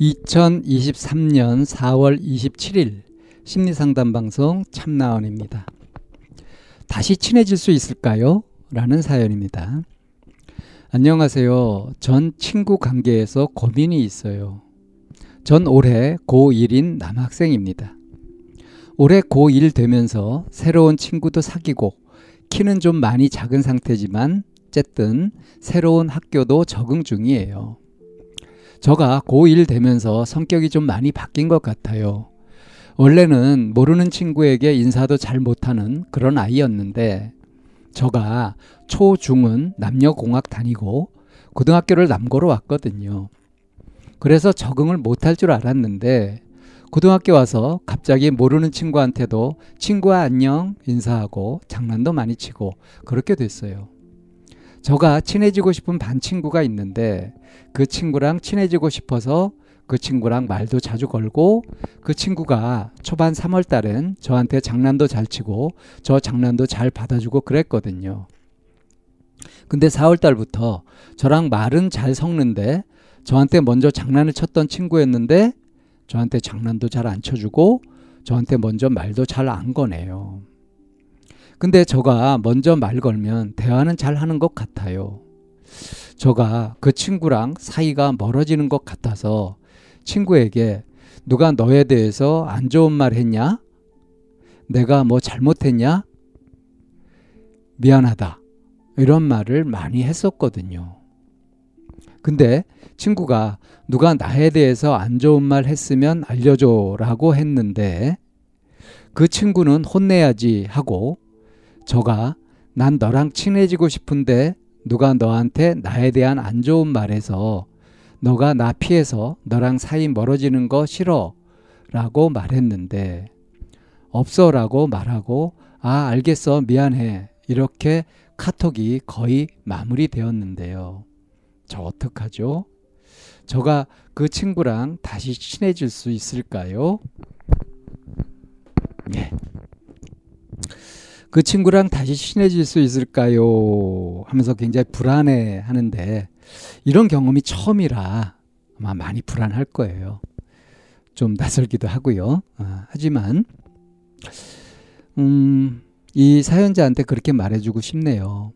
2023년 4월 27일 심리상담 방송 참나원입니다. 다시 친해질 수 있을까요? 라는 사연입니다. 안녕하세요. 전 친구 관계에서 고민이 있어요. 전 올해 고1인 남학생입니다. 올해 고1 되면서 새로운 친구도 사귀고 키는 좀 많이 작은 상태지만 어쨌든 새로운 학교도 적응 중이에요. 저가 고1 되면서 성격이 좀 많이 바뀐 것 같아요. 원래는 모르는 친구에게 인사도 잘 못하는 그런 아이였는데 저가 초, 중은 남녀공학 다니고 고등학교를 남고로 왔거든요. 그래서 적응을 못할 줄 알았는데 고등학교 와서 갑자기 모르는 친구한테도 친구야 안녕 인사하고 장난도 많이 치고 그렇게 됐어요. 저가 친해지고 싶은 반 친구가 있는데 그 친구랑 친해지고 싶어서 그 친구랑 말도 자주 걸고 그 친구가 초반 3월 달엔 저한테 장난도 잘 치고 저 장난도 잘 받아주고 그랬거든요. 근데 4월 달부터 저랑 말은 잘 섞는데 저한테 먼저 장난을 쳤던 친구였는데 저한테 장난도 잘 안 쳐주고 저한테 먼저 말도 잘 안 거네요. 근데 저가 먼저 말 걸면 대화는 잘 하는 것 같아요. 저가 그 친구랑 사이가 멀어지는 것 같아서 친구에게 누가 너에 대해서 안 좋은 말 했냐? 내가 뭐 잘못했냐? 미안하다. 이런 말을 많이 했었거든요. 근데 친구가 누가 나에 대해서 안 좋은 말 했으면 알려줘 라고 했는데 그 친구는 혼내야지 하고 저가 난 너랑 친해지고 싶은데 누가 너한테 나에 대한 안 좋은 말해서 너가 나 피해서 너랑 사이 멀어지는 거 싫어 라고 말했는데 없어 라고 말하고 아 알겠어 미안해 이렇게 카톡이 거의 마무리되었는데요. 저 어떡하죠? 저가 그 친구랑 다시 친해질 수 있을까요? 네. 그 친구랑 다시 친해질 수 있을까요? 하면서 굉장히 불안해 하는데 이런 경험이 처음이라 아마 많이 불안할 거예요. 좀 낯설기도 하고요. 아, 하지만 음, 이 사연자한테 그렇게 말해주고 싶네요.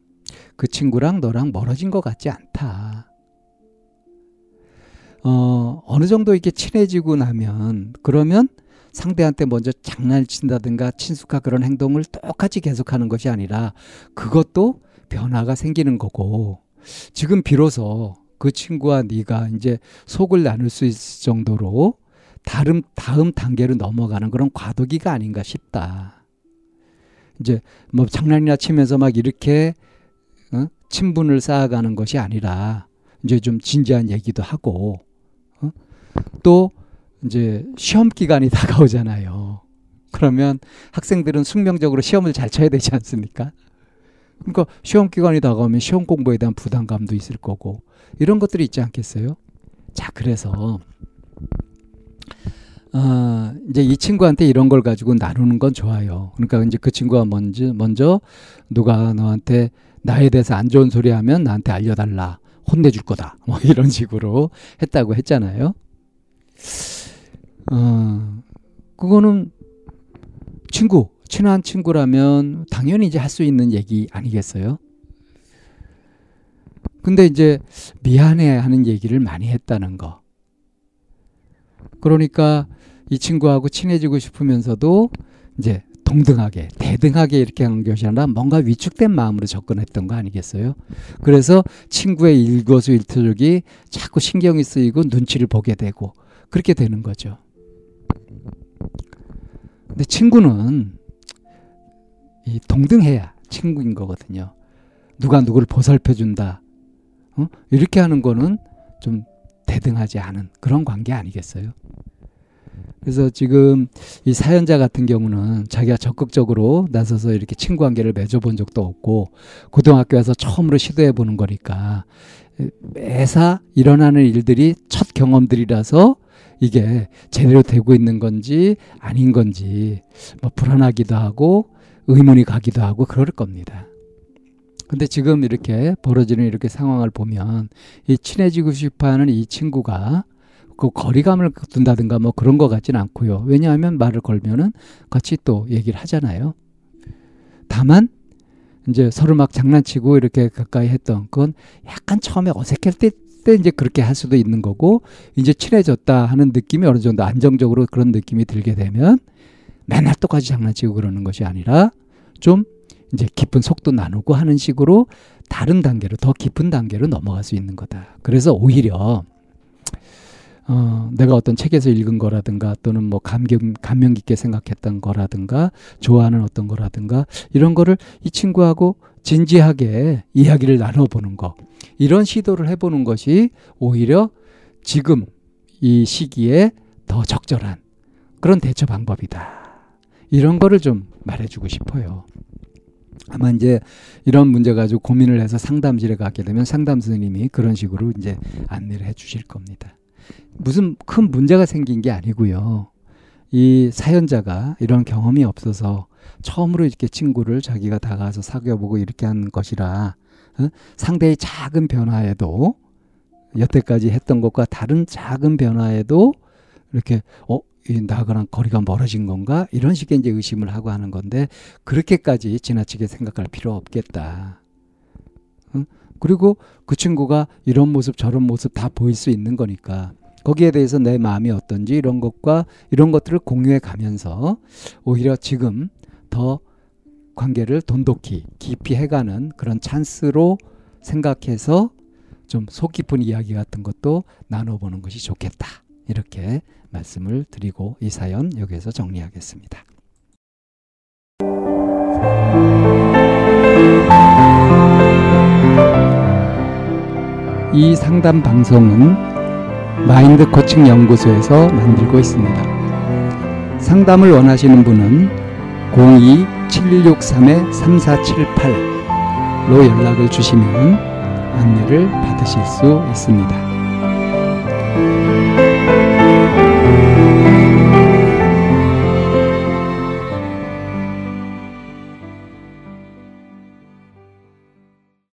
그 친구랑 너랑 멀어진 것 같지 않다. 어, 어느 정도 이렇게 친해지고 나면 그러면 상대한테 먼저 장난을 친다든가 친숙한 그런 행동을 똑같이 계속하는 것이 아니라 그것도 변화가 생기는 거고 지금 비로소 그 친구와 네가 이제 속을 나눌 수 있을 정도로 다음 다음 단계로 넘어가는 그런 과도기가 아닌가 싶다. 이제 뭐 장난이나 치면서 막 이렇게 어? 친분을 쌓아가는 것이 아니라 이제 좀 진지한 얘기도 하고 어? 또 이제 시험 기간이 다가오잖아요. 그러면 학생들은 숙명적으로 시험을 잘 쳐야 되지 않습니까? 그러니까 시험 기간이 다가오면 시험 공부에 대한 부담감도 있을 거고 이런 것들이 있지 않겠어요? 자, 그래서 어, 이제 이 친구한테 이런 걸 가지고 나누는 건 좋아요. 그러니까 이제 그 친구가 먼저 먼저 누가 너한테 나에 대해서 안 좋은 소리 하면 나한테 알려 달라. 혼내 줄 거다. 뭐 이런 식으로 했다고 했잖아요. 어, 그거는 친구, 친한 친구라면 당연히 이제 할 수 있는 얘기 아니겠어요? 근데 이제 미안해 하는 얘기를 많이 했다는 거. 그러니까 이 친구하고 친해지고 싶으면서도 이제 동등하게, 대등하게 이렇게 한 것이 아니라 뭔가 위축된 마음으로 접근했던 거 아니겠어요? 그래서 친구의 일거수일투족이 자꾸 신경이 쓰이고 눈치를 보게 되고 그렇게 되는 거죠. 근데 친구는 이 동등해야 친구인 거거든요. 누가 누구를 보살펴 준다. 어? 이렇게 하는 거는 좀 대등하지 않은 그런 관계 아니겠어요? 그래서 지금 이 사연자 같은 경우는 자기가 적극적으로 나서서 이렇게 친구 관계를 맺어본 적도 없고 고등학교 에서 처음으로 시도해 보는 거니까 매사 일어나는 일들이 첫 경험들이라서 이게 제대로 되고 있는 건지 아닌 건지 뭐 불안하기도 하고 의문이 가기도 하고 그럴 겁니다. 근데 지금 이렇게 벌어지는 이렇게 상황을 보면 이 친해지고 싶어 하는 이 친구가 그 거리감을 둔다든가 뭐 그런 것 같지는 않고요. 왜냐하면 말을 걸면은 같이 또 얘기를 하잖아요. 다만 이제 서로 막 장난치고 이렇게 가까이 했던 건 약간 처음에 어색할 때, 때 이제 그렇게 할 수도 있는 거고 이제 친해졌다 하는 느낌이 어느 정도 안정적으로 그런 느낌이 들게 되면 맨날 똑같이 장난치고 그러는 것이 아니라 좀 이제 깊은 속도 나누고 하는 식으로 다른 단계로 더 깊은 단계로 넘어갈 수 있는 거다. 그래서 오히려 어, 내가 어떤 책에서 읽은 거라든가 또는 뭐 감명, 감명 깊게 생각했던 거라든가 좋아하는 어떤 거라든가 이런 거를 이 친구하고 진지하게 이야기를 나눠보는 거 이런 시도를 해보는 것이 오히려 지금 이 시기에 더 적절한 그런 대처 방법이다. 이런 거를 좀 말해주고 싶어요. 아마 이제 이런 문제 가지고 고민을 해서 상담실에 가게 되면 상담 선생님이 그런 식으로 이제 안내를 해 주실 겁니다. 무슨 큰 문제가 생긴 게 아니고요. 이 사연자가 이런 경험이 없어서 처음으로 이렇게 친구를 자기가 다가서 사귀어보고 이렇게 한 것이라 어? 상대의 작은 변화에도 여태까지 했던 것과 다른 작은 변화에도 이렇게 어 나하고랑 거리가 멀어진 건가 이런 식의 이제 의심을 하고 하는 건데 그렇게까지 지나치게 생각할 필요 없겠다. 응? 그리고 그 친구가 이런 모습 저런 모습 다 보일 수 있는 거니까 거기에 대해서 내 마음이 어떤지 이런 것과 이런 것들을 공유해 가면서 오히려 지금 더 관계를 돈독히 깊이 해가는 그런 찬스로 생각해서 좀 속 깊은 이야기 같은 것도 나눠보는 것이 좋겠다. 이렇게 말씀을 드리고 이 사연 여기에서 정리하겠습니다. 이 상담 방송은 마인드 코칭 연구소에서 만들고 있습니다. 상담을 원하시는 분은 02-763-3478로 연락을 주시면 안내를 받으실 수 있습니다.